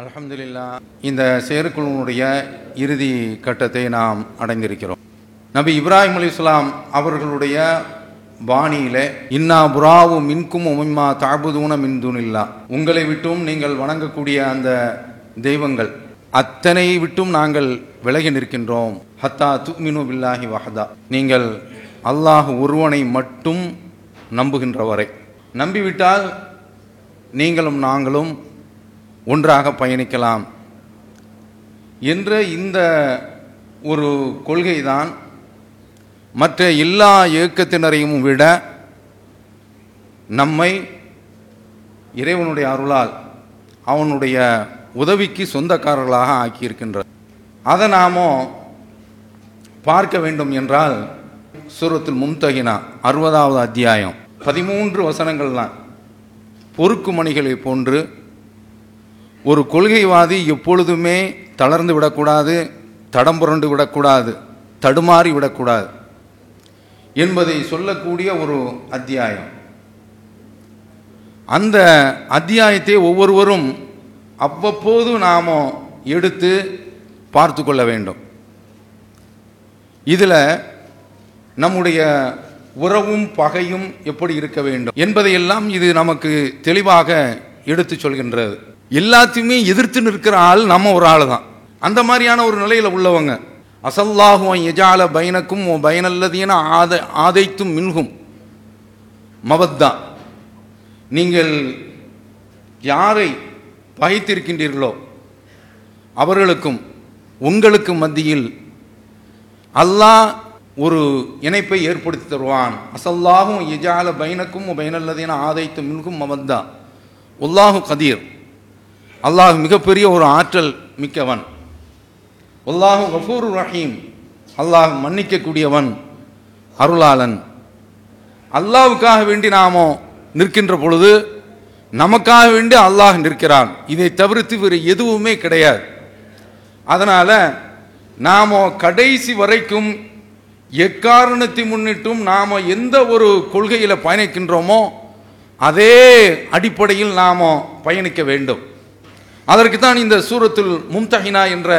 அலமதுல்லா இந்த செயற்குழுவுடைய இறுதி கட்டத்தை நாம் அடைந்திருக்கிறோம். நபி இப்ராஹிம் அலிஸ்லாம் அவர்களுடைய பாணியிலே இன்னா புராவு மின்கும் உமிமா தாபுதூன மின்துனில்லா உங்களை விட்டும் நீங்கள் வணங்கக்கூடிய அந்த தெய்வங்கள் அத்தனை விட்டும் நாங்கள் விலகி நிற்கின்றோம். ஹத்தா துமினு பில்லாஹி வஹதா. நீங்கள் அல்லாஹ் ஒருவனை மட்டும் நம்புகின்றவரை. நம்பிவிட்டால் நீங்களும் நாங்களும் ஒன்றாக பயணிக்கலாம். என்ற இந்த ஒரு கொள்கைதான் மற்ற எல்லா இயக்கத்தினரையும் விட நம்மை இறைவனுடைய அருளால் அவனுடைய உதவிக்கு சொந்தக்காரர்களாக ஆக்கியிருக்கின்றது. அதை நாமோ பார்க்க வேண்டும் என்றால் சூரத்தில் மும்தகினா அறுபதாவது அத்தியாயம் பதிமூன்று வசனங்கள் தான் பொறுக்கு மணிகளை போன்று ஒரு கொள்கைவாதி எப்பொழுதுமே தளர்ந்து விடக்கூடாது தடம் புரண்டு விடக்கூடாது தடுமாறி விடக்கூடாது என்பதை சொல்லக்கூடிய ஒரு அத்தியாயம். அந்த அத்தியாயத்தை ஒவ்வொருவரும் அவ்வப்போது நாம் எடுத்து பார்த்து கொள்ள வேண்டும். இதில் நம்முடைய உறவும் பகையும் எப்படி இருக்க வேண்டும் என்பதையெல்லாம் இது நமக்கு தெளிவாக எடுத்து சொல்கின்றது. எல்லாத்தையுமே எதிர்த்து நிற்கிற ஆள் நம்ம ஒரு ஆள் தான் அந்த மாதிரியான ஒரு நிலையில் உள்ளவங்க. அசல்லாகும் எஜால உன் பயனல்லதீன ஆத ஆதைத்தும் மின்கும். மவத்தா நீங்கள் யாரை பகைத்திருக்கின்றீர்களோ அவர்களுக்கும் உங்களுக்கு மத்தியில் அல்லாஹ் ஒரு இணைப்பை ஏற்படுத்தி தருவான். அசல்லாகும் எஜால பைனக்கும் பயனல்லதீன ஆதைத்தும் மின்கும் மவத்தா உல்லாஹு கதீர். அல்லாஹ் மிகப்பெரிய ஒரு ஆற்றல் மிக்கவன். அல்லாஹ் கஃபூர் ரஹீம். அல்லாஹ் மன்னிக்கக்கூடியவன் அருளாளன். அல்லாவுக்காக வேண்டி நாமோ நிற்கின்ற பொழுது நமக்காக வேண்டி அல்லாஹ் நிற்கிறான். இதை தவிர்த்து வேறு எதுவுமே கிடையாது. அதனால் நாமோ கடைசி வரைக்கும் எக்காரணத்தை முன்னிட்டும் நாம் எந்த ஒரு கொள்கையில் பயணிக்கின்றோமோ அதே அடிப்படையில் நாம் பயணிக்க வேண்டும். அதற்கு தான் இந்த சூரத்துல் மும்தஹினா என்ற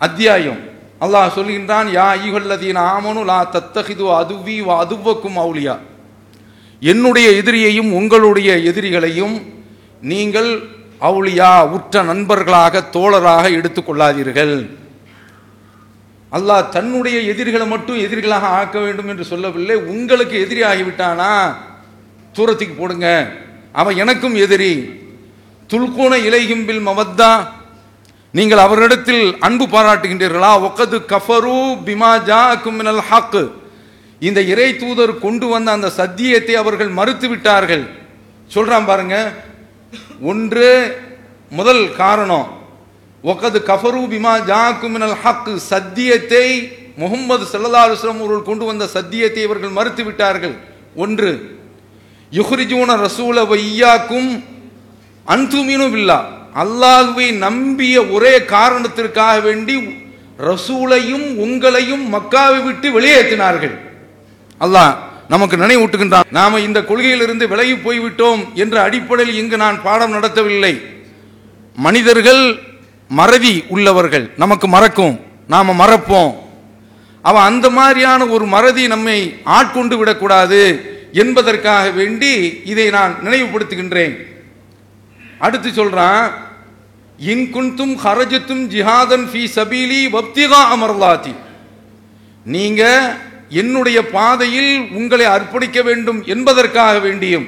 அத்தியாயம். அல்லாஹ் சொல்கின்றான் யா ஈகல்லதீன் ஆமனு லா தத்தஹிது அதுவி வா அதுவக்கும் அவுலியா. என்னுடைய எதிரியையும் உங்களுடைய எதிரிகளையும் நீங்கள் அவுளியா உற்ற நண்பர்களாக தோழராக எடுத்துக்கொள்ளாதீர்கள் அல்லாஹ் தன்னுடைய எதிரிகளை மட்டும் எதிரிகளாக ஆக்க வேண்டும் என்று சொல்லவில்லை உங்களுக்கு எதிரி ஆகிவிட்டானா? தூரத்துக்கு போடுங்க. அவன் எனக்கும் எதிரி. துல்கூன இலைகிம்பில் மவத்தா நீங்கள் அவரிடத்தில் அன்பு பாராட்டுகின்றீர்களா? ஒக்கது கஃபரு பிமா ஜா குமினல் ஹாக்கு இந்த இறை தூதர் கொண்டு வந்த அந்த சத்தியத்தை அவர்கள் மறுத்து விட்டார்கள் சொல்கிறான் பாருங்க ஒன்று முதல் காரணம் ஒக்கது கஃபரு பிமா ஜா குமினல் ஹக்கு சத்தியத்தை முகமது சல்லா அலுவலம் அவர்கள் கொண்டு வந்த சத்தியத்தை இவர்கள் மறுத்து விட்டார்கள் ஒன்று யுஹ்ரிஜூன ரசூல வையாக்கும் அன்துமீனு இல்லா அல்லாஹுவை நம்பிய ஒரே காரணத்திற்காக வேண்டி ரசூலையும் உங்களையும் மக்காவை விட்டு வெளியேற்றினார்கள். அல்லாஹ் நமக்கு நினைவூட்டுகின்றான். நாம இந்த கொள்கையிலிருந்து விலகி போய்விட்டோம் என்ற அடிப்படையில் இங்கு நான் பாடம் நடத்தவில்லை. மனிதர்கள் மறதி உள்ளவர்கள். நமக்கு மறக்கும். நாம மறப்போம். அவன் அந்த மாதிரியான ஒரு மறதி நம்மை ஆட்கொண்டு விடக்கூடாது என்பதற்காக வேண்டி இதை நான் நினைவுபடுத்துகின்றேன். அடுத்து சொல்றான் இன் குன்தும் ஹரஜத்தும் ஜிஹாதன் ஃபி சபீலி வப்திகா அமர்லாத்தி நீங்க என்னுடைய பாதையில் உங்களை அர்ப்பணிக்க வேண்டும் என்பதற்காக வேண்டியும்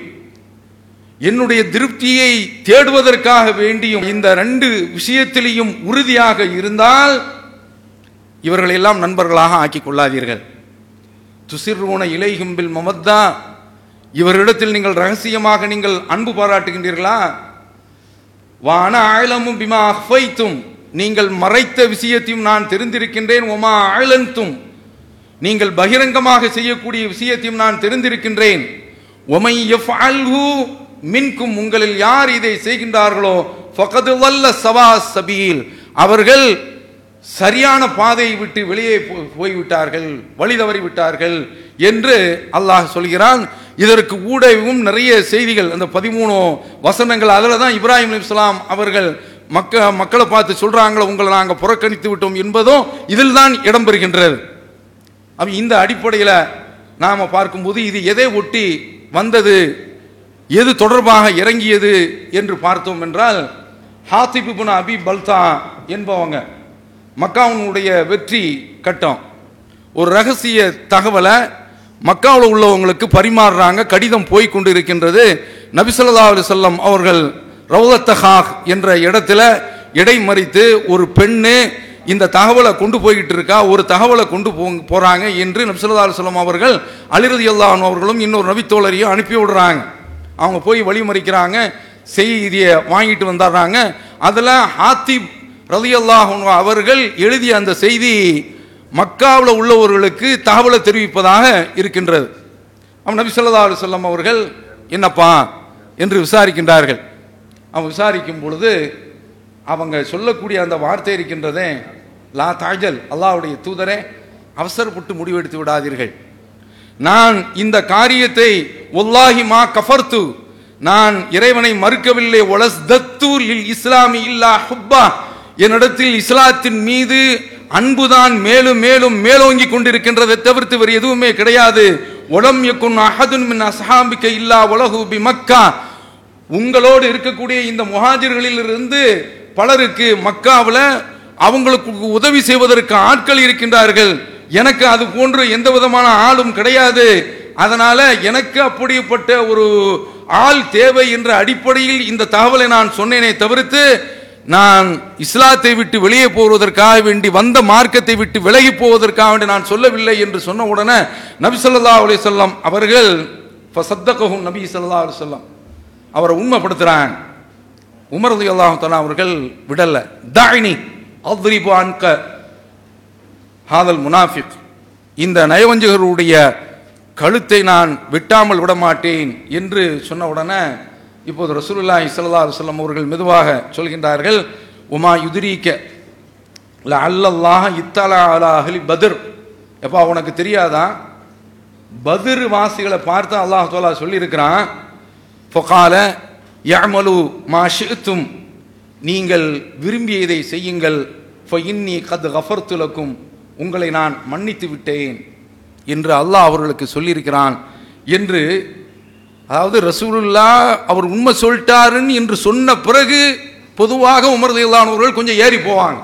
என்னுடைய திருப்தியை தேடுவதற்காக வேண்டியும் இந்த ரெண்டு விஷயத்திலையும் உறுதியாக இருந்தால் இவர்கள் எல்லாம் நண்பர்களாக ஆக்கிக் கொள்ளாதீர்கள். துசிர்வூன இலைகும்பில் மமத்தா இவரிடத்தில் நீங்கள் ரகசியமாக நீங்கள் அன்பு பாராட்டுகின்றீர்களா? வான ஆழமும் பிமா அஃபைத்தும். நீங்கள் மறைத்த விஷயத்தையும் நான் தெரிந்திருக்கின்றேன். உமா ஆழந்தும் நீங்கள் பகிரங்கமாக செய்யக்கூடிய விஷயத்தையும் நான் தெரிந்திருக்கின்றேன். ஒமை அல்ஹூ மின்கும். உங்களில் யார் இதை செய்கின்றார்களோ? ஃபகது வல்ல சவா சபீல். அவர்கள் சரியான பாதையை விட்டு வெளியே போ- போய்விட்டார்கள் வழி தவறி விட்டார்கள் என்று அல்லாஹ் சொல்கிறான். இதற்கு ஊடகமும் நிறைய செய்திகள் அந்த பதிமூணு வசனங்கள் அதில் தான் இப்ராஹிம் இஸ்லாம் அவர்கள் மக்க மக்களை பார்த்து சொல்கிறாங்களோ உங்களை நாங்கள் புறக்கணித்து விட்டோம் என்பதும் இதில் தான் இடம்பெறுகின்றது அப்போ இந்த அடிப்படையில் நாம் பார்க்கும்போது இது எதை ஒட்டி வந்தது எது தொடர்பாக இறங்கியது என்று பார்த்தோம் என்றால் ஹாத்திப் அபி பல்தா என்பவங்க மக்காவுனுடைய வெற்றி கட்டம். ஒரு ரகசிய தகவலை மக்காவில் உள்ளவங்களுக்கு பரிமாறுறாங்க கடிதம் போய் கொண்டு இருக்கின்றது நபிசல்லா செல்லம் அவர்கள் ரவுதத்தஹாக் என்ற இடத்துல இடைமறித்து ஒரு பெண்ணு இந்த தகவலை கொண்டு போய்கிட்டு இருக்கா ஒரு தகவலை கொண்டு போ போகிறாங்க என்று நபிசல்லா அலுவலம் அவர்கள் அலிரதி அல்லான் அவர்களும் இன்னொரு நபித்தோழரையும் அனுப்பி விடுறாங்க. அவங்க போய் வழிமறிக்கிறாங்க செய்தியை வாங்கிட்டு வந்துடுறாங்க. அதில் ஹாத்திப் ரலியல்லாஹு அவர்கள் எழுதிய அந்த செய்தி மக்காவில் உள்ளவர்களுக்கு தகவலை தெரிவிப்பதாக இருக்கின்றது. அவன் நபி ஸல்லல்லாஹு அவர்கள் என்னப்பா என்று விசாரிக்கின்றார்கள். அவன் விசாரிக்கும் பொழுது அவங்க சொல்லக்கூடிய அந்த வார்த்தை இருக்கின்றதே லா தாஜல் அல்லாஹ்வுடைய தூதரே அவசரப்பட்டு முடிவெடுத்து விடாதீர்கள். நான் இந்த காரியத்தை ஒல்லாஹி மா கஃபர்த்து நான் இறைவனை மறுக்கவில்லை ஒலஸ் தத்து இஸ்லாமி இல்லா ஹுப்பா என்னிடத்தில் இஸ்லாத்தின் மீது அன்புதான் மேலும் மேலும் மேலோங்கி கொண்டிருக்கின்றதை தவிர்த்து வேறு எதுவுமே கிடையாது. உலம் யக்குன் அஹதுன் மின் அசாம்பிக்க இல்லா உலகு பி மக்கா. உங்களோடு இருக்கக்கூடிய இந்த முஹாஜர்களில் இருந்து பலருக்கு மக்காவில் அவங்களுக்கு உதவி செய்வதற்கு ஆட்கள் இருக்கின்றார்கள். எனக்கு அது போன்று எந்த விதமான ஆளும் கிடையாது. அதனால எனக்கு அப்படிப்பட்ட ஒரு ஆள் தேவை என்ற அடிப்படையில் இந்த தகவலை நான் சொன்னேனே தவிர்த்து நான் இஸ்லாத்தை விட்டு வெளியே போவதற்காக வேண்டி வந்த மார்க்கத்தை விட்டு விலகி போவதற்காக வேண்டி நான் சொல்லவில்லை என்று சொன்ன உடனே நபி சொல்லா அலி சொல்லம் அவர்கள் ஃபசத்தகஹும் நபி சொல்லா அலி சொல்லம் அவரை உண்மைப்படுத்துகிறான் உமர் ரலியல்லாஹு அவர்கள் விடல. தாயினி அத்ரிபு அன்க ஹாதல் முனாஃபிக். இந்த நயவஞ்சகருடைய கழுத்தை நான் விட்டாமல் விட மாட்டேன் என்று சொன்ன உடனே இப்போது ரசூலுல்லா ஸல்லல்லாஹு அலுவலம் அவர்கள் மெதுவாக சொல்கின்றார்கள் உமா யுதிரிக்க ல அல்லல்லாஹ இத்தலா அலா அஹ்லி பதிர். எப்பா உனக்கு தெரியாதா? பதிர் வாசிகளை பார்த்து அல்லாஹ் தோலா சொல்லியிருக்கிறான் ஃபகால யமலு மா ஷிஅ்தும். நீங்கள் விரும்பியதை செய்யுங்கள் இன்னி கத் கஃபர்துலக்கும் உங்களை நான் மன்னித்து விட்டேன் என்று அல்லாஹ் அவர்களுக்கு சொல்லியிருக்கிறான் என்று அதாவது ரசூலுல்லா அவர் உண்மை சொல்லிட்டாருன்னு என்று சொன்ன பிறகு பொதுவாக உமர் கொஞ்சம் ஏறி போவாங்க.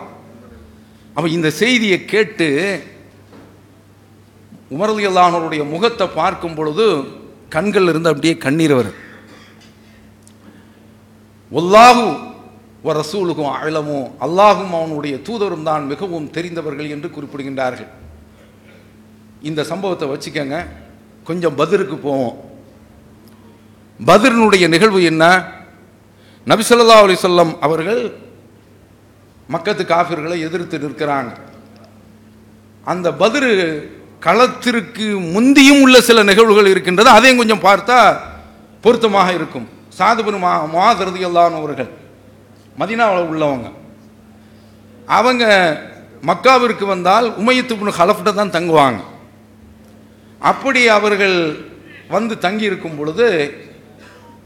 அவன் இந்த செய்தியை கேட்டு உமரது அவருடைய முகத்தை பார்க்கும் பொழுது கண்கள் இருந்து அப்படியே கண்ணீர் வரும் ஒல்லாஹு வ ரசூலுக்கும் அழமோ அல்லாஹும் அவனுடைய தூதரும் தான் மிகவும் தெரிந்தவர்கள் என்று குறிப்பிடுகின்றார்கள். இந்த சம்பவத்தை வச்சுக்கோங்க. கொஞ்சம் பதிருக்கு போவோம். பதிரனுடைய நிகழ்வு என்ன? நபிசல்லா அலி சொல்லம் அவர்கள் மக்கத்து காஃபிர்களை எதிர்த்து நிற்கிறாங்க. அந்த பதிரு களத்திற்கு முந்தியும் உள்ள சில நிகழ்வுகள் இருக்கின்றது அதையும் கொஞ்சம் பார்த்தா பொருத்தமாக இருக்கும். சாதுபுன் மா மாதிரதி அவர்கள் மதினாவில் உள்ளவங்க. அவங்க மக்காவிற்கு வந்தால் உமையத்துப்புனு ஹலஃப்ட தான் தங்குவாங்க. அப்படி அவர்கள் வந்து தங்கி இருக்கும் பொழுது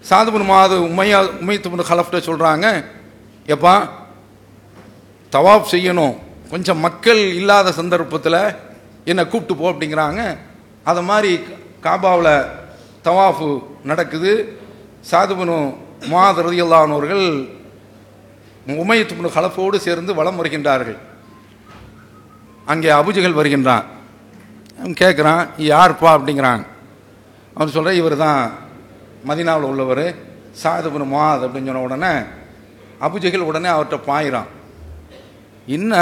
சாதுபுன் மாது உமையா உமைத்துபுன் ஹலஃப்ட சொல்கிறாங்க எப்பா தவாப் செய்யணும். கொஞ்சம் மக்கள் இல்லாத சந்தர்ப்பத்தில் என்னை கூப்பிட்டு போ அப்படிங்கிறாங்க. அதை மாதிரி காபாவில் தவாஃபு நடக்குது. சாதுபனு மாத ரதியல்லானவர்கள் உமையத்துபனு கலப்போடு சேர்ந்து வலம் வருகின்றார்கள். அங்கே அபுஜகள் வருகின்றான். அவன் கேட்குறான் யார்ப்பா? அப்படிங்கிறாங்க அவர் சொல்கிற இவர் தான் மதினாவில் உள்ளவர் சாதுபனு மாத் அப்படின்னு சொன்ன உடனே அபுஜகில் உடனே அவர்கிட்ட பாயிறான். இன்ன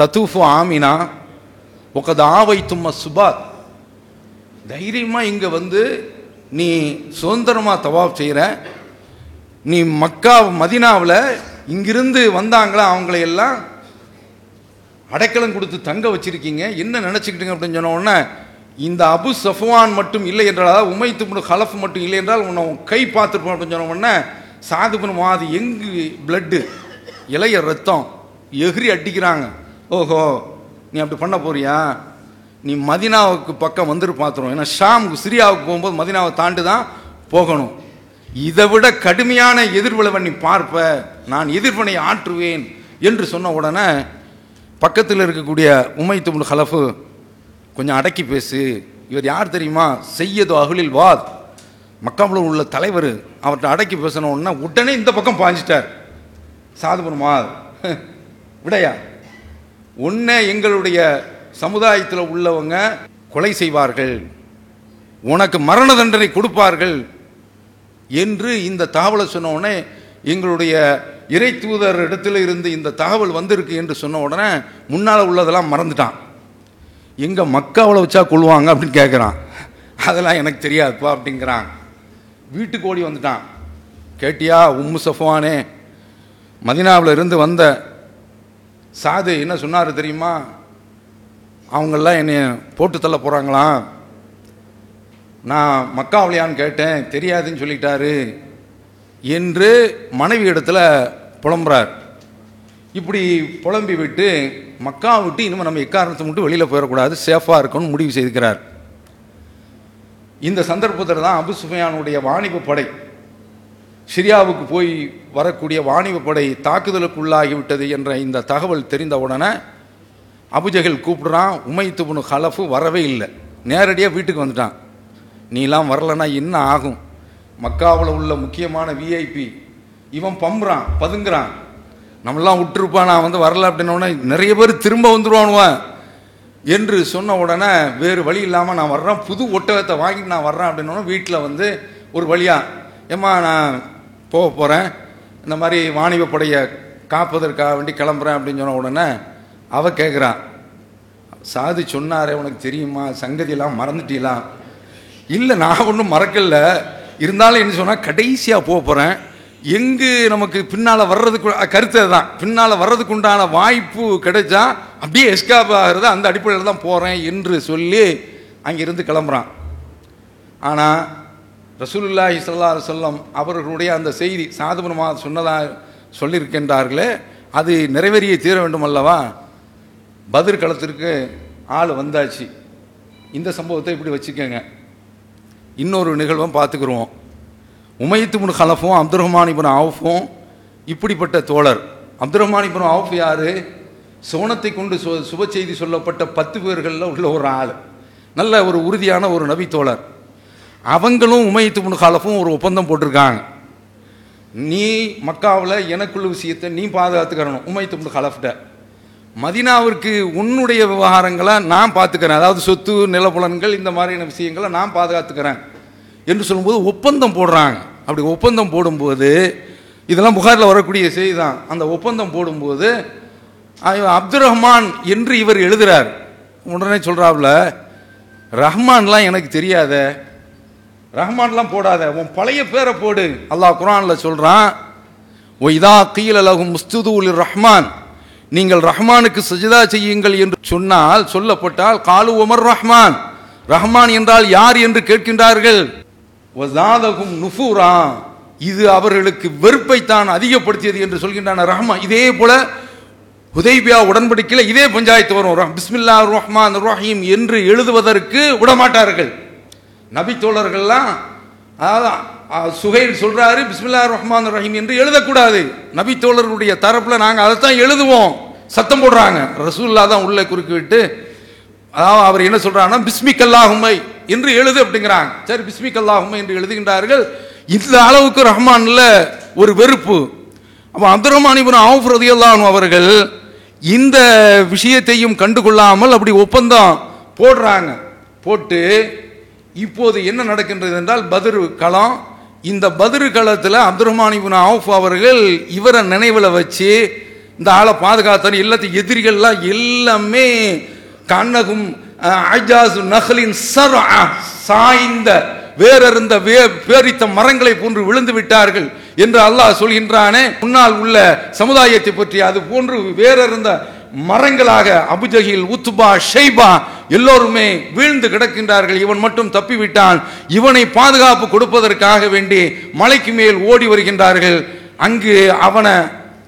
தத்துஃபு ஆமினா உக்கது ஆவை தும்ம சுபாத். தைரியமாக இங்கே வந்து நீ சுதந்திரமாக தவாப் செய்கிற நீ மக்கா மதினாவில் இங்கிருந்து வந்தாங்களா அவங்களை எல்லாம் அடைக்கலம் கொடுத்து தங்க வச்சுருக்கீங்க என்ன நினச்சிக்கிட்டுங்க அப்படின்னு சொன்ன உடனே இந்த அபு சஃப்வான் மட்டும் இல்லை என்றால் அதாவது உமை முன் ஹலஃப் மட்டும் இல்லை என்றால் உன்னை உன் கை பார்த்துருப்போம் அப்படின்னு சொன்ன உடனே சாதுபன் மாது எங்கு பிளட்டு இளைய ரத்தம் எகிரி அடிக்கிறாங்க. ஓஹோ நீ அப்படி பண்ண போறியா? நீ மதினாவுக்கு பக்கம் வந்துரு பார்த்துரும் ஏன்னா ஷாமுக்கு சிரியாவுக்கு போகும்போது மதினாவை தாண்டி தான் போகணும். இதை விட கடுமையான எதிர்விளைவை நீ பார்ப்ப. நான் எதிர்வினை ஆற்றுவேன் என்று சொன்ன உடனே பக்கத்தில் இருக்கக்கூடிய உமை முன் ஹலஃபு கொஞ்சம் அடக்கி பேசு. இவர் யார் தெரியுமா? செய்யது அகுலில் வாத். மக்காவில் உள்ள தலைவர் அவர்கிட்ட அடக்கி பேசின உடனே இந்த பக்கம் பாஞ்சிட்டார். சாதுபுரமா? விடையா? உன்னை எங்களுடைய சமுதாயத்தில் உள்ளவங்க கொலை செய்வார்கள். உனக்கு மரண தண்டனை கொடுப்பார்கள் என்று இந்த தகவலை சொன்ன உடனே எங்களுடைய இறை தூதர் இடத்துல இருந்து இந்த தகவல் வந்திருக்கு என்று சொன்ன உடனே முன்னால் உள்ளதெல்லாம் மறந்துட்டான். எங்கே மக்காவில் வச்சா கொள்வாங்க அப்படின்னு கேட்குறான் அதெல்லாம் எனக்கு தெரியாதுப்பா அப்படிங்கிறான். வீட்டுக்கு ஓடி வந்துட்டான். கேட்டியா உம்மு சஃப்வானே மதினாவில் இருந்து வந்த சாது என்ன சொன்னார் தெரியுமா? அவங்கெல்லாம் என்னை போட்டு தள்ள போகிறாங்களாம் நான் மக்காவளியான்னு கேட்டேன் தெரியாதுன்னு சொல்லிட்டாரு. என்று மனைவி இடத்துல புலம்புறார். இப்படி புலம்பி விட்டு மக்கா விட்டு இன்னும் நம்ம எக்காரணத்தை மட்டும் வெளியில் போயிடக்கூடாது. சேஃபாக இருக்கணும்னு முடிவு செய்திருக்கிறார். இந்த சந்தர்ப்பத்தில் தான் அபு சுஃபியானுடைய வாணிப படை சிரியாவுக்கு போய் வரக்கூடிய வாணிப படை தாக்குதலுக்குள்ளாகிவிட்டது என்ற இந்த தகவல் தெரிந்த உடனே அபுஜகல் கூப்பிடுறான் உமைத்துபுனு ஹலஃபு வரவே இல்லை. நேரடியாக வீட்டுக்கு வந்துட்டான். நீலாம் வரலன்னா என்ன ஆகும்? மக்காவில் உள்ள முக்கியமான விஐபி இவன் பம்புறான் பதுங்குறான். நம்மளாம் விட்டுருப்பான் நான் வந்து வரல அப்படின்னோடனே நிறைய பேர் திரும்ப வந்துடுவானுவேன் என்று சொன்ன உடனே வேறு வழி இல்லாமல் நான் வர்றேன். புது ஒட்டகத்தை வாங்கிட்டு நான் வர்றேன் அப்படின்னோடனே வீட்டில் வந்து ஒரு வழியாக ஏம்மா நான் போக போகிறேன் இந்த மாதிரி வாணிப படையை காப்பதற்காக வேண்டி கிளம்புறேன் அப்படின்னு சொன்ன உடனே அவ கேட்குறான் சாது சொன்னாரே உனக்கு தெரியுமா? சங்கதியெல்லாம் மறந்துட்டீங்களா? இல்லை நான் ஒன்றும் மறக்கல. இருந்தாலும் என்ன சொன்னால் கடைசியாக போக போகிறேன் எங்கு நமக்கு பின்னால் வர்றதுக்கு கருத்து தான் பின்னால் வர்றதுக்கு உண்டான வாய்ப்பு கிடைச்சா அப்படியே எஸ்காப் ஆகிறது அந்த அடிப்படையில் தான் போகிறேன் என்று சொல்லி அங்கிருந்து கிளம்புறான். ஆனால் ரசூலுல்லாஹி ஸல்லல்லாஹு சொல்லம் அவர்களுடைய அந்த செய்தி சாதுபுரமாக சொன்னதாக சொல்லியிருக்கின்றார்களே அது நிறைவேறிய தீர வேண்டும் அல்லவா? பதிர் களத்திற்கு ஆள் வந்தாச்சு. இந்த சம்பவத்தை இப்படி வச்சுக்கோங்க. இன்னொரு நிகழ்வும் பார்த்துக்குருவோம். உமையத்து முன் ஹலஃபும் அப்துல் ரஹ்மான் இப்னு இப்படிப்பட்ட தோழர். அப்துல் ரஹ்மான் இப்னு அவுஃப் சோனத்தை கொண்டு சு சுப செய்தி சொல்லப்பட்ட பத்து பேர்களில் உள்ள ஒரு ஆள். நல்ல ஒரு உறுதியான ஒரு நபி தோழர். அவங்களும் உமைத்து முன் ஹலஃபும் ஒரு ஒப்பந்தம் போட்டிருக்காங்க. நீ மக்காவில் எனக்குள்ள விஷயத்தை நீ பாதுகாத்துக்கிறணும் உமையத்து முன் ஹலஃப்ட மதினாவிற்கு உன்னுடைய விவகாரங்களை நான் பார்த்துக்கிறேன் அதாவது சொத்து நிலப்புலன்கள் இந்த மாதிரியான விஷயங்களை நான் பாதுகாத்துக்கிறேன். என்று சொல்லும்போது ஒப்பந்தம் போடுறாங்க. அப்படி ஒப்பந்தம் போடும்போது இதெல்லாம் புகாரில் வரக்கூடிய செய்தி தான் அந்த ஒப்பந்தம் போடும்போது அஹ், அப்துல் ரஹ்மான் என்று இவர் எழுதுகிறார் உடனே சொல்கிறாப்புல ரஹ்மான்லாம் எனக்கு தெரியாதே. ரஹ்மான்லாம் போடாத. உன் பழைய பேரை போடு. அல்லாஹ் குரானில் சொல்கிறான் ஒய்தா கீல லகும் முஸ்துதூல் ரஹ்மான் நீங்கள் ரஹ்மானுக்கு சஜிதா செய்யுங்கள் என்று சொன்னால் சொல்லப்பட்டால் காலு உமர் ரஹ்மான். ரஹ்மான் என்றால் யார் என்று கேட்கின்றார்கள்? வஸாதகும் நுஃபூரா. இது அவர்களுக்கு வெறுப்பை தான் அதிகப்படுத்தியது என்று சொல்கின்றான ரஹ்மா. இதே போல ஹுதைபியா உடன்படிக்கையில் இதே பஞ்சாயத்து வரும். பிஸ்மில்லா ரஹ்மான் ரஹீம் என்று எழுதுவதற்கு விடமாட்டார்கள். நபித்தோழர்கள்லாம் அதாவது சுகைல் சுஹைல் சொல்றாரு பிஸ்மில்லா ரஹ்மான் ரஹீம் என்று எழுதக்கூடாது. நபித்தோழர்களுடைய தரப்பில் நாங்கள் அதைத்தான் எழுதுவோம். சத்தம் போடுறாங்க. ரசூல்லா தான் உள்ளே குறுக்கிவிட்டு அதாவது அவர் என்ன சொல்கிறாங்கன்னா பிஸ்மிக் அல்லாஹுமை என்று எழுது அப்படிங்கிறாங்க. சரி பிஸ்மிக் அல்லாஹுமை என்று எழுதுகின்றார்கள். இந்த அளவுக்கு ரஹ்மானில் ஒரு வெறுப்பு. அப்போ அப்துரமானிபுரம் ஆஃப் இப்னு அவுஃப் அவர்கள் இந்த விஷயத்தையும் கண்டுகொள்ளாமல் அப்படி ஒப்பந்தம் போடுறாங்க. போட்டு இப்போது என்ன நடக்கின்றது என்றால் பதிரு களம் இந்த பதிரு களத்தில் அப்துரமானிபுன் ரஹ்மான் அவுஃப் அவர்கள் இவரை நினைவில் வச்சு இந்த ஆளை பாதுகாத்தார் எல்லாத்தையும் எதிரிகள்லாம் எல்லாமே கண்ணகும் அஜாசு நகலின் சர் சாய்ந்த வேறறிந்த வே பேரித்த மரங்களை போன்று விழுந்து விட்டார்கள் என்று அல்லாஹ் சொல்கின்றானே. முன்னால் உள்ள சமுதாயத்தை பற்றி அது போன்று வேறிருந்த மரங்களாக அபுஜகில் உத்துபா ஷெய்பா எல்லோருமே வீழ்ந்து கிடக்கின்றார்கள். இவன் மட்டும் தப்பிவிட்டான். இவனை பாதுகாப்பு கொடுப்பதற்காக வேண்டி மலைக்கு மேல் ஓடி வருகின்றார்கள். அங்கு அவனை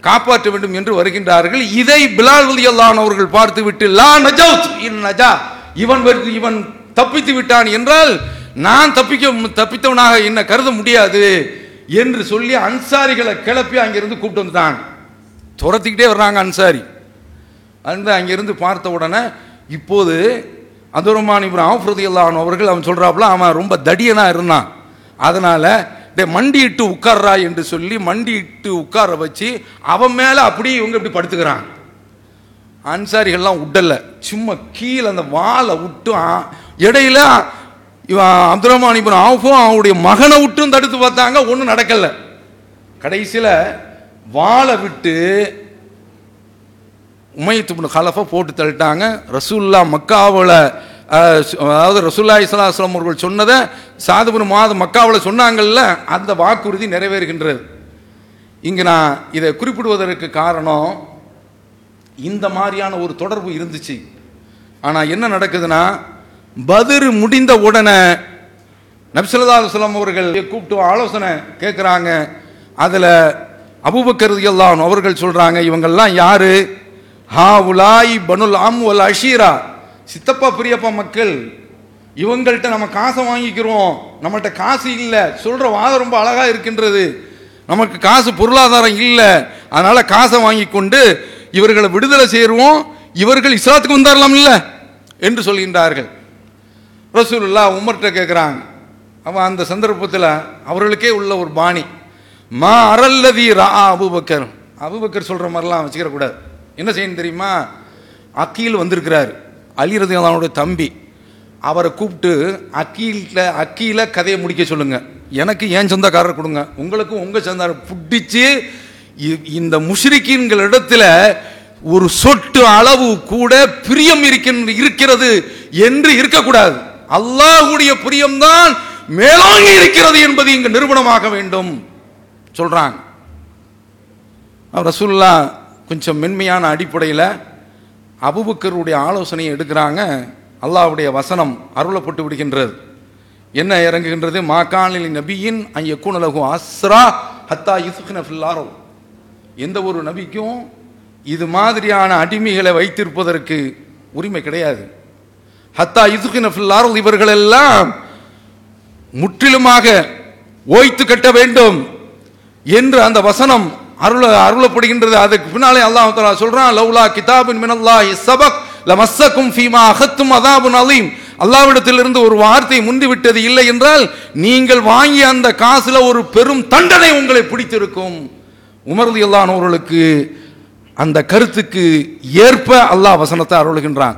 காப்பாற்ற வேண்டும் என்று வருகின்றார்கள். இதை பிலால் ரலியல்லாஹு அவர்கள் பார்த்து விட்டு லா நஜவுத் இன் நஜா. இவன் வருது இவன் தப்பித்து விட்டான் என்றால் நான் தப்பிக்க தப்பித்தவனாக என்ன கருத முடியாது என்று சொல்லி அன்சாரிகளை கிளப்பி அங்கிருந்து கூப்பிட்டு வந்துட்டான் துரத்திக்கிட்டே வர்றாங்க அன்சாரி. அந்த அங்கிருந்து பார்த்த உடனே இப்போது அதுரமான் இப்ராஹிம் ஆஃப்ரதியல்லான் அவர்கள் அவன் சொல்கிறாப்புல அவன் ரொம்ப தடியனாக இருந்தான். அதனால் டே மண்டியிட்டு உட்கார்றா என்று சொல்லி மண்டியிட்டு உட்கார வச்சு அவன் மேலே அப்படியே இவங்க இப்படி படுத்துக்கிறான். அன்சாரிகள்லாம் விடலை சும்மா கீழே அந்த வாளை விட்டு இடையில இவன் அப்துல் ஆஃபும் அவனுடைய மகனை விட்டும் தடுத்து பார்த்தாங்க ஒன்றும் நடக்கல. கடைசியில் வாளை விட்டு உமையத்து கலஃபை போட்டு தள்ளிட்டாங்க. ரசூல்லா மக்காவில் அதாவது ரசூல்லா இஸ்லாஸ்லாம் அவர்கள் சொன்னதை சாதுபுரம் மாதம் மக்காவில் சொன்னாங்கல்ல அந்த வாக்குறுதி நிறைவேறுகின்றது. இங்கே நான் இதை குறிப்பிடுவதற்கு காரணம் இந்த மாதிரியான ஒரு தொடர்பு இருந்துச்சு. ஆனால் என்ன நடக்குதுன்னா பதிர் முடிந்த உடனே நபிசல்லா அவர்கள் கூப்பிட்டு ஆலோசனை கேட்குறாங்க அதில் அபூபக்கர் ரலியல்லாஹு அவர்கள் சொல்கிறாங்க இவங்கெல்லாம் யாரு? ஹா உலாய் பனுல் ஆம் வல் அஷீரா. சித்தப்பா பெரியப்பா மக்கள் இவங்கள்ட்ட நம்ம காசை வாங்கிக்கிறோம். நம்மள்ட்ட காசு இல்லை. சொல்கிற வாதம் ரொம்ப அழகாக இருக்கின்றது. நமக்கு காசு பொருளாதாரம் இல்லை. அதனால் காசை வாங்கி கொண்டு இவர்களை விடுதலை செய்வோம் இவர்கள் இஸ்லாத்துக்கு வந்தாரலாம் இல்லை என்று சொல்கின்றார்கள். ரசூலுல்லா உமர்கிட்ட கேட்குறாங்க அவன் அந்த சந்தர்ப்பத்தில் அவர்களுக்கே உள்ள ஒரு பாணி. மா அரல்லதி ரா அபுபக்கர். அபுபக்கர் சொல்கிற மாதிரிலாம் வச்சுக்கிறக்கூடாது என்ன செய்யணும் தெரியுமா? அக்கீல் வந்திருக்கிறார். அலிரதி அவனுடைய தம்பி. அவரை கூப்பிட்டு அக்கீல்ல அக்கீல கதையை முடிக்க சொல்லுங்கள் எனக்கு ஏன் சொந்தக்காரர் கொடுங்க. உங்களுக்கும் உங்கள் சொந்தக்காரர் பிடிச்சி இந்த முஷ்ரிக்கின்கள் இடத்துல ஒரு சொட்டு அளவு கூட பிரியம் இருக்கின்ற இருக்கிறது என்று இருக்கக்கூடாது. அல்லாஹ்வுடைய பிரியம்தான் மேலோங்கி இருக்கிறது என்பது இங்கு நிறுவனமாக வேண்டும். சொல்றாங்க. ரசுல்லா கொஞ்சம் மென்மையான அடிப்படையில் அபுபக்கருடைய ஆலோசனையை எடுக்கிறாங்க. அல்லாவுடைய வசனம் அருளப்பட்டு விடுகின்றது. என்ன இறங்குகின்றது? மாகாணில் நபியின் ஐயக்கூனலகு அஸ்ரா ஹத்தா யுசுக்னஃபில்லாரோ எந்த ஒரு நபிக்கும் இது மாதிரியான அடிமைகளை வைத்திருப்பதற்கு உரிமை கிடையாது. ஹத்தா யுசுக்ன இவர்களெல்லாம் முற்றிலுமாக ஓய்த்து கட்ட வேண்டும் என்று அந்த வசனம் அருள அருளப்படுகின்றது. அதுக்கு பின்னாலே அல்லாஹ் தஆலா சொல்றான் லவ்லா கிதாபின் மினல்லாஹி சபக் லமஸ்ஸக்கும் ஃபீமா அகத்தும் அதாபுன் அலீம். அல்லாவிடத்திலிருந்து ஒரு வார்த்தை முந்திவிட்டது இல்லை என்றால் நீங்கள் வாங்கிய அந்த காசுல ஒரு பெரும் தண்டனை உங்களை பிடித்திருக்கும். உமர்லி அல்லானவர்களுக்கு அந்த கருத்துக்கு ஏற்ப அல்லாஹ் வசனத்தை அருளுகின்றான்.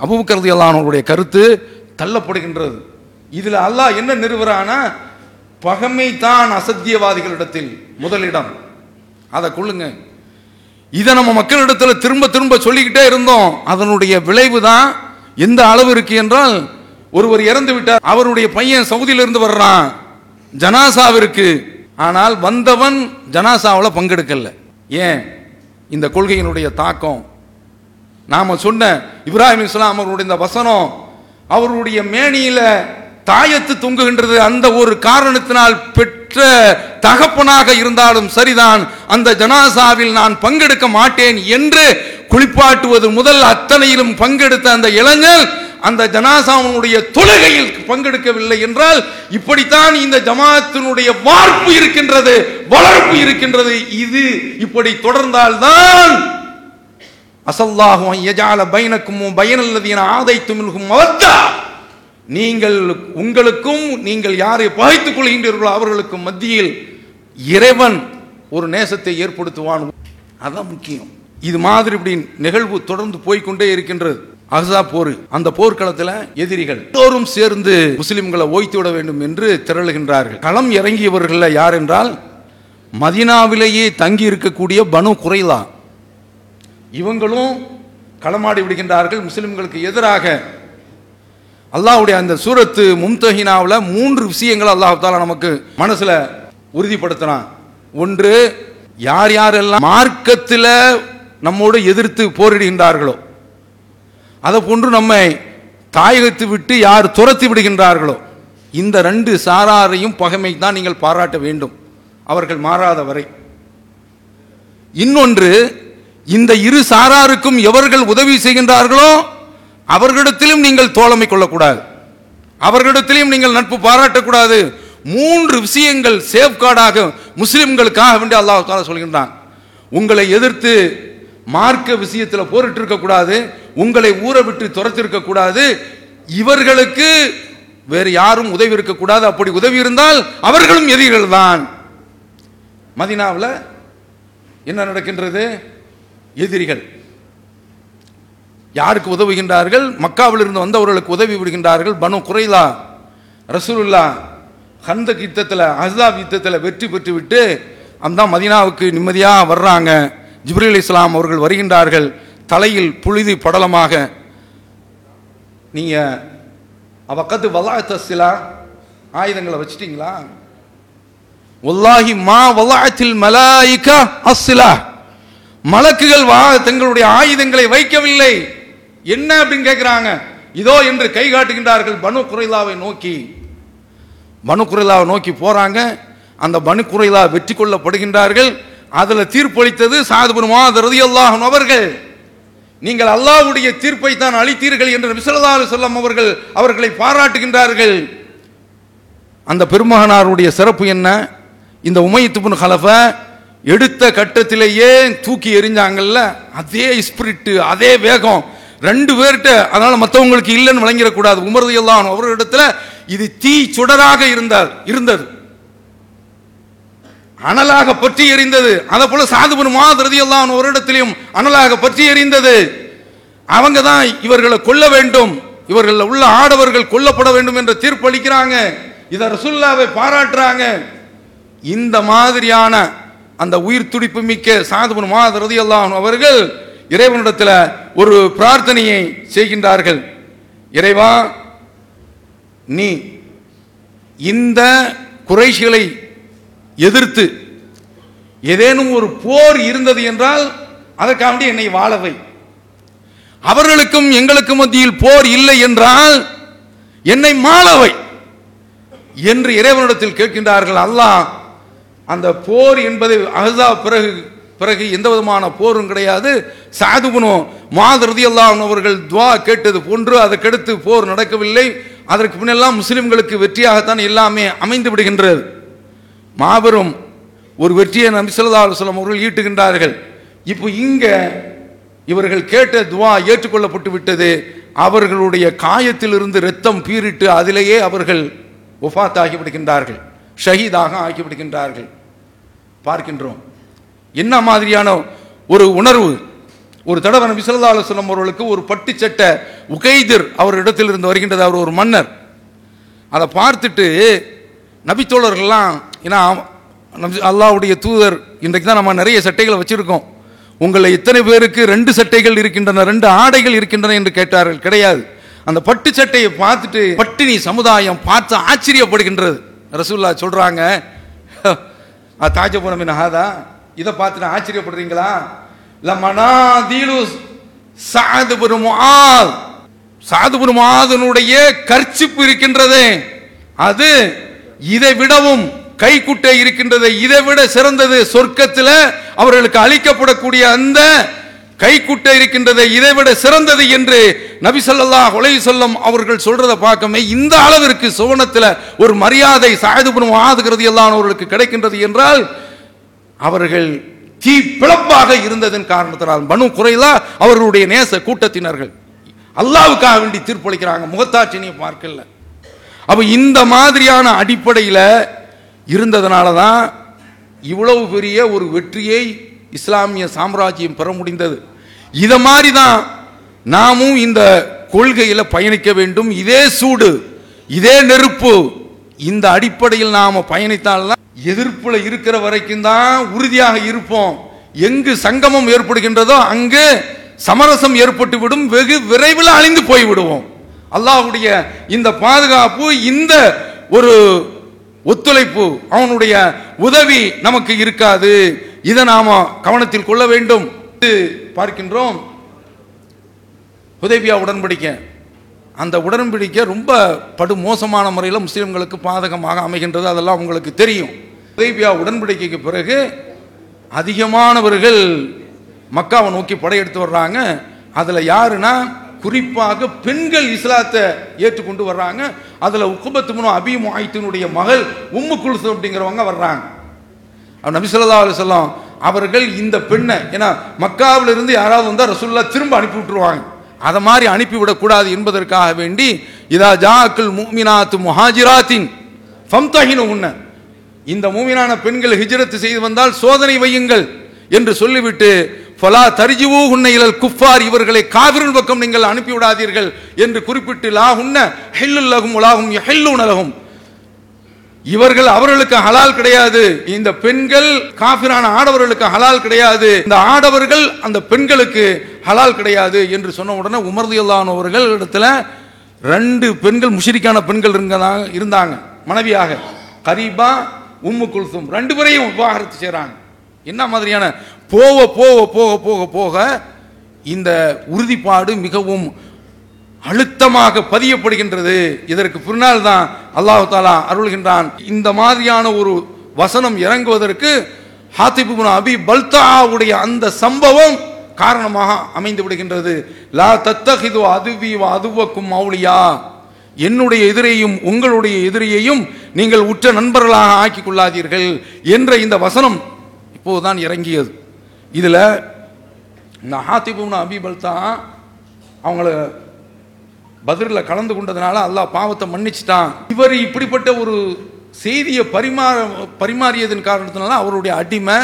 அபூபக்கர் அல்லானவருடைய கருத்து தள்ளப்படுகின்றது. இதில் அல்லாஹ் என்ன நிறுவறானா பகமை தான் அசத்தியவாதிகளிடத்தில் முதலிடம். அதை கொள்ளுங்க. இதை நம்ம மக்களிடத்தில் திரும்ப திரும்ப சொல்லிக்கிட்டே இருந்தோம். அதனுடைய விளைவு தான் எந்த அளவு இருக்கு என்றால் ஒருவர் இறந்து விட்டார் அவருடைய பையன் சவுதியிலிருந்து வர்றான் ஜனாசாவிற்கு ஆனால் வந்தவன் ஜனாசாவில் பங்கெடுக்கல. ஏன்? இந்த கொள்கையினுடைய தாக்கம். நாம சொன்ன இப்ராஹிம் இஸ்லாம் அவருடைய இந்த வசனம் அவருடைய மேனியில் தாயத்து தொங்குகின்றது அந்த ஒரு காரணத்தினால் பெற்ற தகப்பனாக இருந்தாலும் சரிதான். அந்த ஜனாசாவில் நான் பங்கெடுக்க மாட்டேன் என்று குளிப்பாட்டுவது முதல் அத்தனையிலும் பங்கெடுத்த அந்த இளைஞர் அந்த ஜனாசாமனுடைய தொழுகையில் பங்கெடுக்கவில்லை என்றால் இப்படித்தான் இந்த ஜமாத்தினுடைய வார்ப்பு இருக்கின்றது வளர்ப்பு இருக்கின்றது. இது இப்படி தொடர்ந்தால்தான் அசல்லாகும் யஜால பைனக்கும் பயனல்லதீன ஆதைத்து மின்கும் மவத்தா. நீங்கள் உங்களுக்கும் நீங்கள் யாரை பகைத்துக் கொள்கின்றீர்களோ அவர்களுக்கும் மத்தியில் இறைவன் ஒரு நேசத்தை ஏற்படுத்துவான். அதான் முக்கியம். இது மாதிரி இப்படி நிகழ்வு தொடர்ந்து போய்க்கொண்டே இருக்கின்றது. அஹ்ஸா போர். அந்த போர்க்களத்தில் எதிரிகள் எல்லோரும் சேர்ந்து முஸ்லிம்களை ஓய்த்து விட வேண்டும் என்று திரளுகின்றார்கள். களம் இறங்கியவர்கள் யார் என்றால் மதினாவிலேயே தங்கி இருக்கக்கூடிய பனு குறைலா. இவங்களும் களமாடி விடுகின்றார்கள். முஸ்லிம்களுக்கு எதிராக அல்லாவுடைய அந்த சூரத்து மும்தஹினாவில் மூன்று விஷயங்களை அல்லாஹால நமக்கு மனசுல உறுதிப்படுத்தினான் ஒன்று யார் யாரெல்லாம் மார்க்கத்தில் நம்மோடு எதிர்த்து போரிடுகின்றார்களோ அதை போன்று நம்மை தாயகத்து விட்டு யார் துரத்தி விடுகின்றார்களோ இந்த ரெண்டு சாராரையும் பகைமை தான் நீங்கள் பாராட்ட வேண்டும். அவர்கள் மாறாத வரை. இன்னொன்று இந்த இரு சாராருக்கும் எவர்கள் உதவி செய்கின்றார்களோ அவர்களிடத்திலும் நீங்கள் தோழமை கொள்ளக்கூடாது. அவர்களிடத்திலும் நீங்கள் நட்பு பாராட்டக்கூடாது. மூன்று விஷயங்கள் சேஃப்கார்டாக முஸ்லிம்களுக்காக வேண்டி அல்லாஹ் சொல்கின்றான். உங்களை எதிர்த்து மார்க்க விஷயத்தில் போரிட்டு இருக்கக்கூடாது உங்களை ஊற விட்டு துரத்திருக்க கூடாது. இவர்களுக்கு வேறு யாரும் உதவி இருக்கக்கூடாது அப்படி உதவி இருந்தால் அவர்களும் எதிரிகள் தான். மதினாவில் என்ன நடக்கின்றது? எதிரிகள். யாருக்கு உதவுகின்றார்கள்? மக்காவில் இருந்து வந்தவர்களுக்கு உதவி விடுகின்றார்கள் பனு குறைலா ரசூலுல்லா ஹந்தக் யுத்தத்தில் அஹ்ஸாப் யுத்தத்தில் வெற்றி பெற்று விட்டு அந்த மதீனாவுக்கு நிம்மதியாக வர்றாங்க. ஜிப்ரீல் இஸ்லாம் அவர்கள் வருகின்றார்கள். தலையில் புழுதி படலமாக நீங்கள் அவக்கத்து வல்லாத்தசிலா ஆயுதங்களை வச்சிட்டீங்களா? வல்லாஹி மா வல்லாத்தில் மலாயிகா அஸ்ஸிலா மலக்குகள் வா தங்களுடைய ஆயுதங்களை வைக்கவில்லை. என்ன அப்படின்னு கேட்குறாங்க இதோ என்று கை காட்டுகின்றார்கள் பனு குறைலாவை நோக்கி. பனு குறைலாவை நோக்கி போகிறாங்க அந்த பனு குறைலா வெற்றி கொள்ளப்படுகின்றார்கள். அதில் தீர்ப்பளித்தது சாதுபுர் மாதரதி அல்லாஹன் அவர்கள். நீங்கள் அல்லாஹ்வுடைய தீர்ப்பை தான் அளித்தீர்கள் என்று விசலதாலு செல்லம் அவர்கள் அவர்களை பாராட்டுகின்றார்கள். அந்த பெருமகனாருடைய சிறப்பு என்ன? இந்த உமையத்துபுன் ஹலஃப எடுத்த கட்டத்திலேயே தூக்கி எறிஞ்சாங்கல்ல? அதே ஸ்பிரிட்டு அதே வேகம். ரெண்டு பேர்கிட்ட அதனால மற்றவங்களுக்கு இல்லைன்னு விளங்கிடக்கூடாது உமரது எல்லாம் அவர்களிடத்துல இது தீ சுடராக இருந்தார் இருந்தது. அனலாக பற்றி எரிந்தது அதை போல சாதுபன் மாதிரதி எல்லாம் ஒரு இடத்திலையும் அனலாக பற்றி எரிந்தது அவங்க தான் இவர்களை கொல்ல வேண்டும். இவர்கள் உள்ள ஆடவர்கள் கொல்லப்பட வேண்டும் என்று தீர்ப்பு அளிக்கிறாங்க. இதை ரசுல்லாவை பாராட்டுறாங்க. இந்த மாதிரியான அந்த உயிர் துடிப்பு மிக்க சாதுபன் மாதிரதி எல்லாம் அவர்கள் இறைவனிடத்தில் ஒரு பிரார்த்தனையை செய்கின்றார்கள். இறைவா நீ இந்த குறைஷிகளை எதிர்த்து ஏதேனும் ஒரு போர் இருந்தது என்றால் அதற்காக என்னை வாழவை அவர்களுக்கும் எங்களுக்கும் மத்தியில் போர் இல்லை என்றால் என்னை மாளவை என்று இறைவனிடத்தில் கேட்கின்றார்கள். அல்லாஹ் அந்த போர் என்பது அகதா பிறகு பிறகு எந்த விதமான போரும் கிடையாது. சாதுகுனோ மாதிரி அல்லாஹ் அவர்கள் துவா கேட்டது போன்று அதற்கடுத்து போர் நடக்கவில்லை. அதற்கு முன்னெல்லாம் முஸ்லிம்களுக்கு வெற்றியாகத்தான் எல்லாமே அமைந்து விடுகின்றது. மாபெரும் ஒரு வெற்றியை நபி ஸல்லல்லாஹு அவர்கள் ஈட்டுகின்றார்கள். இப்போ இங்கே இவர்கள் கேட்ட துவா ஏற்றுக்கொள்ளப்பட்டு விட்டது. அவர்களுடைய காயத்திலிருந்து இரத்தம் பீறிட்டு அதிலேயே அவர்கள் ஒஃபாத் ஆகிவிடுகின்றார்கள் ஷஹீதாக ஆகிவிடுகின்றார்கள் பார்க்கின்றோம். என்ன மாதிரியான ஒரு உணர்வு? ஒரு தடவை நபி ஸல்லல்லாஹு அலைஹி அவர்களுக்கு ஒரு பட்டு சட்ட உகைதிர் அவர் இடத்திலிருந்து வருகின்றது. அவர் ஒரு மன்னர். அதை பார்த்துட்டு நபித்தோழர்கள்லாம் ஏன்னா நபி- தூதர் இன்றைக்கு தான் நம்ம நிறைய சட்டைகளை வச்சுருக்கோம். உங்களை இத்தனை பேருக்கு ரெண்டு சட்டைகள் இருக்கின்றன ரெண்டு ஆடைகள் இருக்கின்றன என்று கேட்டார்கள். கிடையாது. அந்த பட்டு சட்டையை பார்த்துட்டு பட்டினி சமுதாயம் பார்த்து ஆச்சரியப்படுகின்றது. ரசூல்லா சொல்கிறாங்க தாஜபுரம் ஹாதா இதை பார்த்து நான் ஆச்சரியப்படுறீங்களா? லமனா தீலு சாது பெருமாள் சாது பெருமாதனுடைய கர்ச்சிப்பு இருக்கின்றது. அது இதை விடவும் கைக்குட்டை இருக்கின்றது இதை விட சிறந்தது சொர்க்கத்தில் அவர்களுக்கு அளிக்கப்படக்கூடிய அந்த கைக்குட்டை இருக்கின்றது இதை விட சிறந்தது என்று நபி ஸல்லல்லாஹு அலைஹி வஸல்லம் அவர்கள் சொல்றதை பார்க்கமே இந்த அளவிற்கு சுவனத்தில் ஒரு மரியாதை சாயதுபுரம் ஆதுகிறது எல்லாம் அவர்களுக்கு கிடைக்கின்றது என்றால் அவர்கள் தீ பிளப்பாக இருந்ததன் காரணத்தினால் மனு குறைலா அவர்களுடைய நேச கூட்டத்தினர்கள் அல்லாவுக்காக வேண்டி தீர்ப்பளிக்கிறாங்க முகத்தாட்சினியை பார்க்கல. அப்ப இந்த மாதிரியான அடிப்படையில் இருந்ததுனால தான் இவ்வளவு பெரிய ஒரு வெற்றியை இஸ்லாமிய சாம்ராஜ்யம் பெற முடிந்தது. இதை மாதிரி தான் நாமும் இந்த கொள்கையில் பயணிக்க வேண்டும். இதே சூடு இதே நெருப்பு இந்த அடிப்படையில் நாம் பயணித்தால்தான் எதிர்ப்பில் இருக்கிற வரைக்கும் தான் உறுதியாக இருப்போம். எங்கு சங்கமம் ஏற்படுகின்றதோ அங்கு சமரசம் ஏற்பட்டு விடும் வெகு விரைவில் அழிந்து போய் விடுவோம் இந்த பாதுகாப்பு இந்த ஒரு ஒத்துழைப்பு அவனுடைய உதவி நமக்கு இருக்காது. இதை நாம கவனத்தில் கொள்ள வேண்டும். பார்க்கின்றோம். உதவியா உடன்படிக்கை. அந்த உடன்படிக்கை ரொம்ப படு மோசமான முறையில் முஸ்லீம்களுக்கு பாதகமாக அமைகின்றது. அதெல்லாம் உங்களுக்கு தெரியும். உதவியா உடன்படிக்கைக்கு பிறகு அதிகமானவர்கள் மக்காவை நோக்கி படையெடுத்து வர்றாங்க. அதில் யாருன்னா குறிப்பாக பெண்கள் இஸ்லாத்தை ஏற்றுக்கொண்டு வர்றாங்க. அதில் உக்குபத்து முனு அபி முஹைத்தினுடைய மகள் உம்மு குல்சு அப்படிங்கிறவங்க வர்றாங்க. அவர் நபி ஸல்லல்லாஹு அலைஹி அவர்கள் இந்த பெண்ணை ஏன்னா மக்காவில் இருந்து யாராவது வந்தால் ரசுல்லா திரும்ப அனுப்பி விட்டுருவாங்க. அதை மாதிரி அனுப்பிவிடக்கூடாது என்பதற்காக வேண்டி இதா ஜாக்குல் மூமினாத்து முஹாஜிராத்தின் ஃபம்தஹினு உன்ன. இந்த மூமினான பெண்கள் ஹிஜ்ரத் செய்து வந்தால் சோதனை வையுங்கள் என்று சொல்லிவிட்டு ஃபலா தரிஜுவூ உன்னை குஃபார் இவர்களை காவிரின் பக்கம் நீங்கள் அனுப்பிவிடாதீர்கள் என்று குறிப்பிட்டு லா உன்ன ஹெல்லுல்லகும் உலாகும் ஹெல்லுனலகும் இவர்கள் அவர்களுக்கு ஹலால் கிடையாது. இந்த பெண்கள் காபிரான ஆடவர்களுக்கு ஹலால் கிடையாது. இந்த ஆடவர்கள் அந்த பெண்களுக்கு ஹலால் கிடையாது என்று சொன்ன உடனே உமர்தியல்லானவர்கள் இடத்துல ரெண்டு பெண்கள் முஷிரிக்கான பெண்கள் இருந்ததாக இருந்தாங்க. மனைவியாக கரீபா உம்மு குல்சும் ரெண்டு பேரையும் விவாகரத்து செய்றாங்க. என்ன மாதிரியான போக போக போக போக போக இந்த உறுதிப்பாடு மிகவும் அழுத்தமாக பதியப்படுகின்றது. இதற்கு பின்னால் தான் அல்லாஹு தாலா அருள்கின்றான். இந்த மாதிரியான ஒரு வசனம் இறங்குவதற்கு ஹாத்திபுன் அபி பல்தாவுடைய அந்த சம்பவம் காரணமாக அமைந்து விடுகின்றது. லா தத்தஹிது அதுவி அதுவக்கும் மௌலியா. என்னுடைய எதிரையும் உங்களுடைய எதிரியையும் நீங்கள் உற்ற நண்பர்களாக ஆக்கிக் கொள்ளாதீர்கள் என்ற இந்த வசனம் இப்போதுதான் இறங்கியது. இதில் இந்த ஹாத்திபுன் அபி அவங்கள பதிரில் கலந்து கொண்டதுனால அல்லாஹ் பாவத்தை மன்னிச்சிட்டான். இவர் இப்படிப்பட்ட ஒரு செய்தியை பரிமாற பரிமாறியதன் காரணத்தினால அவருடைய அடிமை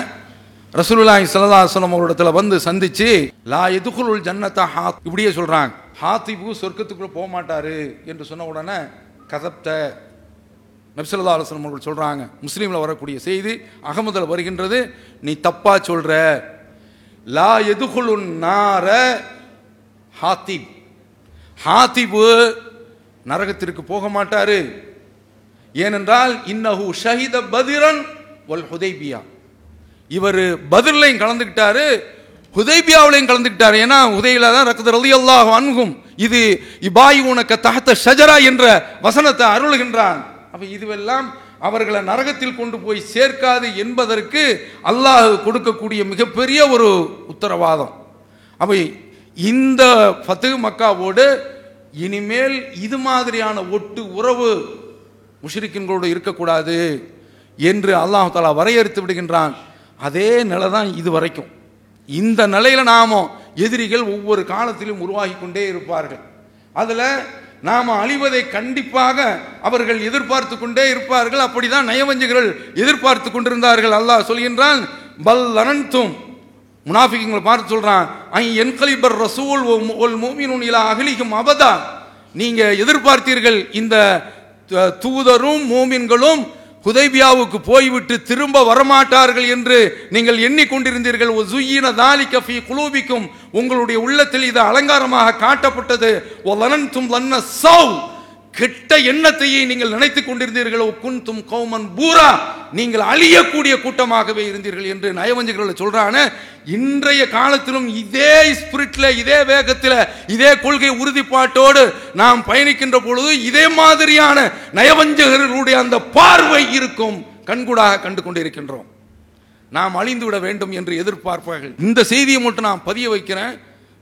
ரசூலுல்லாஹி ஸல்லல்லாஹு அலைஹி அவரிடத்துல வந்து சந்திச்சு லா எதுகுலுல் ஜன்னத்தை ஹாத் இப்படியே சொல்கிறாங்க ஹாத்திபு சொர்க்கத்துக்குள்ளே போக மாட்டாரு என்று சொன்ன உடனே கதப்த நபிசல்லா அலுவலம் அவர்கள் சொல்கிறாங்க முஸ்லீமில் வரக்கூடிய செய்தி அகமதில் வருகின்றது. நீ தப்பாக சொல்கிற லா எதுகுலுன் நார ஹாத்திப். ஹாத்திபு நரகத்திற்கு போக மாட்டாரு. ஏனென்றால் இன்னஹு ஷஹித பதிரன் ஒல் ஹுதைபியா. இவர் பதிலையும் கலந்துக்கிட்டாரு ஹுதைபியாவிலையும் கலந்துக்கிட்டார் ஏன்னா உதயில தான் ரக்கத் ரலியல்லாஹு அணுகும் இது இபாய் உனக்கு தகத்த ஷஜரா என்ற வசனத்தை அருள்கின்றான். அப்ப இதுவெல்லாம் அவர்களை நரகத்தில் கொண்டு போய் சேர்க்காது என்பதற்கு அல்லாஹ் கொடுக்கக்கூடிய மிகப்பெரிய ஒரு உத்தரவாதம். அவை இந்த ஃபத்து மக்காவோடு இனிமேல் இது மாதிரியான ஒட்டு உறவு முஷிரிக்கின்களோடு இருக்கக்கூடாது என்று அல்லாஹாலா வரையறுத்து விடுகின்றான். அதே நிலை தான் இது வரைக்கும். இந்த நிலையில் நாம எதிரிகள் ஒவ்வொரு காலத்திலும் உருவாகி கொண்டே இருப்பார்கள். அதில் நாம் அழிவதை கண்டிப்பாக அவர்கள் எதிர்பார்த்து கொண்டே இருப்பார்கள். அப்படிதான் நயவஞ்சகர்கள் எதிர்பார்த்து கொண்டிருந்தார்கள். அல்லாஹ் சொல்கின்றான் பல் அனந்தும் முனாஃபிகளை பார்த்து சொல்கிறான் ஐ என்கலிபர் ரசூல் ஒல் மூமினுன் இலா அகலிகும் அபதா. நீங்கள் எதிர்பார்த்தீர்கள் இந்த த- தூதரும் மூமின்களும் ஹுதைபியாவுக்கு போய்விட்டு திரும்ப வரமாட்டார்கள் என்று நீங்கள் எண்ணிக்கொண்டிருந்தீர்கள். ஒசுயின தாலிக ஃபீ குலூபிக்கும் உங்களுடைய உள்ளத்தில் இது அலங்காரமாக காட்டப்பட்டது. ஒலனன்தும் லன்ன சௌ கெட்ட எண்ணத்தையே நீங்கள் நினைத்துக் கொண்டிருந்தீர்கள் குன்தும் கௌமன் பூரா நீங்கள் அழியக்கூடிய கூட்டமாகவே இருந்தீர்கள் என்று நயவஞ்சகர்கள் சொல்றான இன்றைய காலத்திலும் இதே ஸ்பிரிட்ல இதே வேகத்தில் இதே கொள்கை உறுதிப்பாட்டோடு நாம் பயணிக்கின்ற பொழுது இதே மாதிரியான நயவஞ்சகர்களுடைய அந்த பார்வை இருக்கும் கண்கூடாக கண்டு கொண்டிருக்கின்றோம். நாம் அழிந்து விட வேண்டும் என்று எதிர்பார்ப்பார்கள். இந்த செய்தியை மட்டும் நான் பதிய வைக்கிறேன்.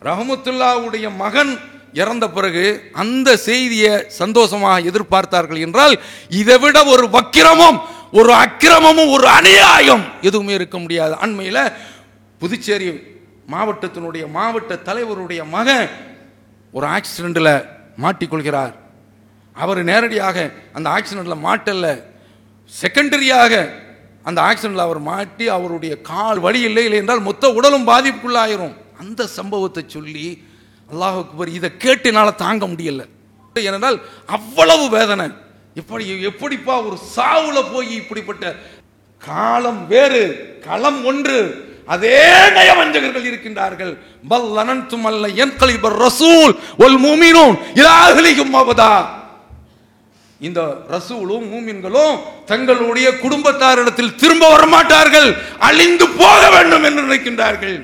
ரஹமத்துல்லாவுடைய மகன் இறந்த பிறகு அந்த செய்தியை சந்தோஷமாக எதிர்பார்த்தார்கள் என்றால் இதை விட ஒரு வக்கிரமும் ஒரு அக்கிரமமும் ஒரு அநியாயம் எதுவுமே இருக்க முடியாது. அண்மையில் புதுச்சேரி மாவட்டத்தினுடைய மாவட்ட தலைவருடைய மகன் ஒரு ஆக்சிடெண்ட்டில் மாட்டிக்கொள்கிறார். அவர் நேரடியாக அந்த ஆக்சிடெண்ட்டில் மாட்டல்ல. செகண்டரியாக அந்த ஆக்சிடெண்ட்டில் அவர் மாட்டி அவருடைய கால் வழி இல்லை இல்லை என்றால் மொத்த உடலும் பாதிப்புக்குள்ளாயிரும். அந்த சம்பவத்தை சொல்லி அல்லாஹ் அக்பர் இதை கேட்டு என்னால் தாங்க முடியல. ஏனென்றால் அவ்வளவு வேதனை. எப்படி எப்படிப்பா ஒரு சாவுல போய் இப்படிப்பட்ட காலம் வேறு களம் ஒன்று. அதே நயவஞ்சகர்கள் இருக்கின்றார்கள். பல் அனந்தும் அல்ல என் கலிபர் ரசூல் ஒல் மூமினும் இலாஹலிகும் அவதா இந்த ரசூலும் மூமின்களும் தங்களுடைய குடும்பத்தாரிடத்தில் திரும்ப வரமாட்டார்கள். அழிந்து போக வேண்டும் என்று நினைக்கின்றார்கள்.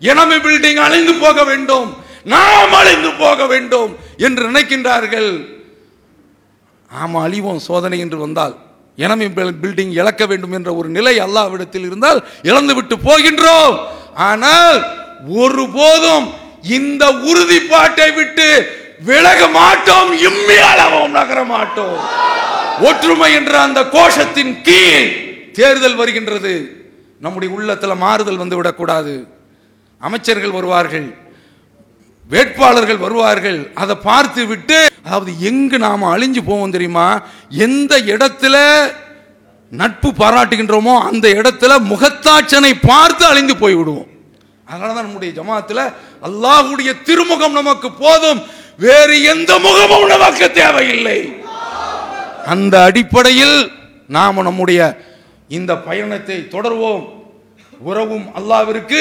எனமே பில்டிங் அழிந்து போக வேண்டும். நாம் அழிந்து போக வேண்டும் என்று நினைக்கின்றார்கள். ஆமாம் அழிவோம் சோதனை என்று வந்தால் எனமே பில்டிங் இழக்க வேண்டும் என்ற ஒரு நிலை அல்லாவிடத்தில் இருந்தால் இழந்துவிட்டு போகின்றோம். ஆனால் ஒருபோதும் இந்த உறுதிப்பாட்டை விட்டு விலக மாட்டோம் இம்மி அளவும் நகர மாட்டோம். ஒற்றுமை என்ற அந்த கோஷத்தின் கீழ் தேர்தல் வருகின்றது. நம்முடைய உள்ளத்தில் மாறுதல் வந்துவிடக்கூடாது அமைச்சர்கள் வருவார்கள். வேட்பாளர்கள் வருவார்கள். அதை பார்த்து விட்டு அதாவது எங்கு நாம அழிஞ்சு போவோம் தெரியுமா? எந்த இடத்துல நட்பு பாராட்டுகின்றோமோ அந்த இடத்துல முகத்தாட்சனை பார்த்து அழிந்து போய் விடுவோம் அதனாலதான் நம்முடைய ஜமாத்தில் அல்லாஹுடைய திருமுகம் நமக்கு போதும். வேறு எந்த முகமும் நமக்கு தேவையில்லை. அந்த அடிப்படையில் நாம் நம்முடைய இந்த பயணத்தை தொடர்வோம். உறவும் அல்லாவிற்கு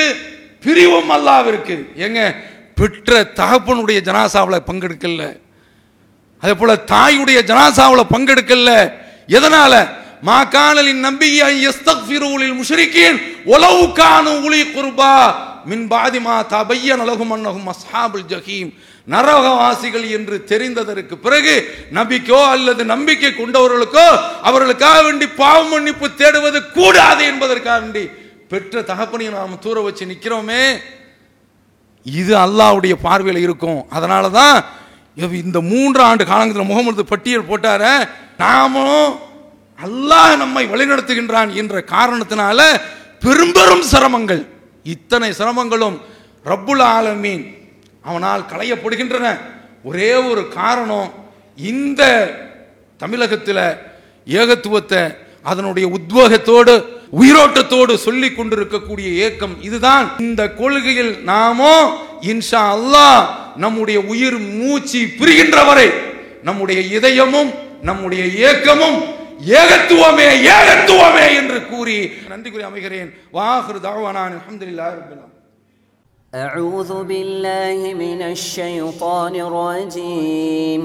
பிரிவும் அல்லாவிற்கு. எங்க பெற்ற தகப்பனுடைய ஜனாசாவில் பங்கெடுக்கல அதே போல தாயுடைய ஜனாசாவில் பங்கெடுக்கல எதனால? மா காணலின் நம்பிக்கை எஸ்தக்ஃபிரூலில் முஷ்ரிக்கீன் உலவு காணும் உளி குர்பா மின் பாதி மா தபையன் அலகும் அன்னகும் அஸ்ஹாபுல் ஜஹீம். நரகவாசிகள் என்று தெரிந்ததற்கு பிறகு நம்பிக்கையோ அல்லது நம்பிக்கை கொண்டவர்களுக்கோ அவர்களுக்காக வேண்டி பாவ மன்னிப்பு தேடுவது கூடாது என்பதற்காக வேண்டி பெற்ற தகப்பனை நாம் தூர வச்சு நிற்கிறோமே இது அல்லாஹ்வுடைய பார்வையில் இருக்கும். அதனால தான் இந்த மூன்று ஆண்டு காலத்தில் முகமது பட்டியல் போட்டார நாமும் அல்லாஹ் நம்மை வழிநடத்துகின்றான் என்ற காரணத்தினால பெரும்பெரும் சிரமங்கள். இத்தனை சிரமங்களும் ரப்புல் ஆலமீன் அவனால் களையப்படுகின்றன. ஒரே ஒரு காரணம் இந்த தமிழகத்தில் ஏகத்துவத்தை அதனுடைய உத்வேகத்தோடு உயிரோட்டத்தோடு சொல்லி கொண்டிருக்கக்கூடிய ஏக்கம் இதுதான் இந்த கொள்கையில் நாமோ இன்ஷா அல்லாஹ் நம்முடைய உயிர் மூச்சு பிரிகின்ற வரை நம்முடைய இதயமும் நம்முடைய ஏக்கமும் ஏகத்துவமே ஏகத்துவமே என்று கூறி நன்றி கூறி அமைகிறேன் வாஹிரு தாவானான் அல்ஹம்துலில்லாஹி ரப்பில் ஆலமீன் أعوذ بالله من الشيطان الرجيم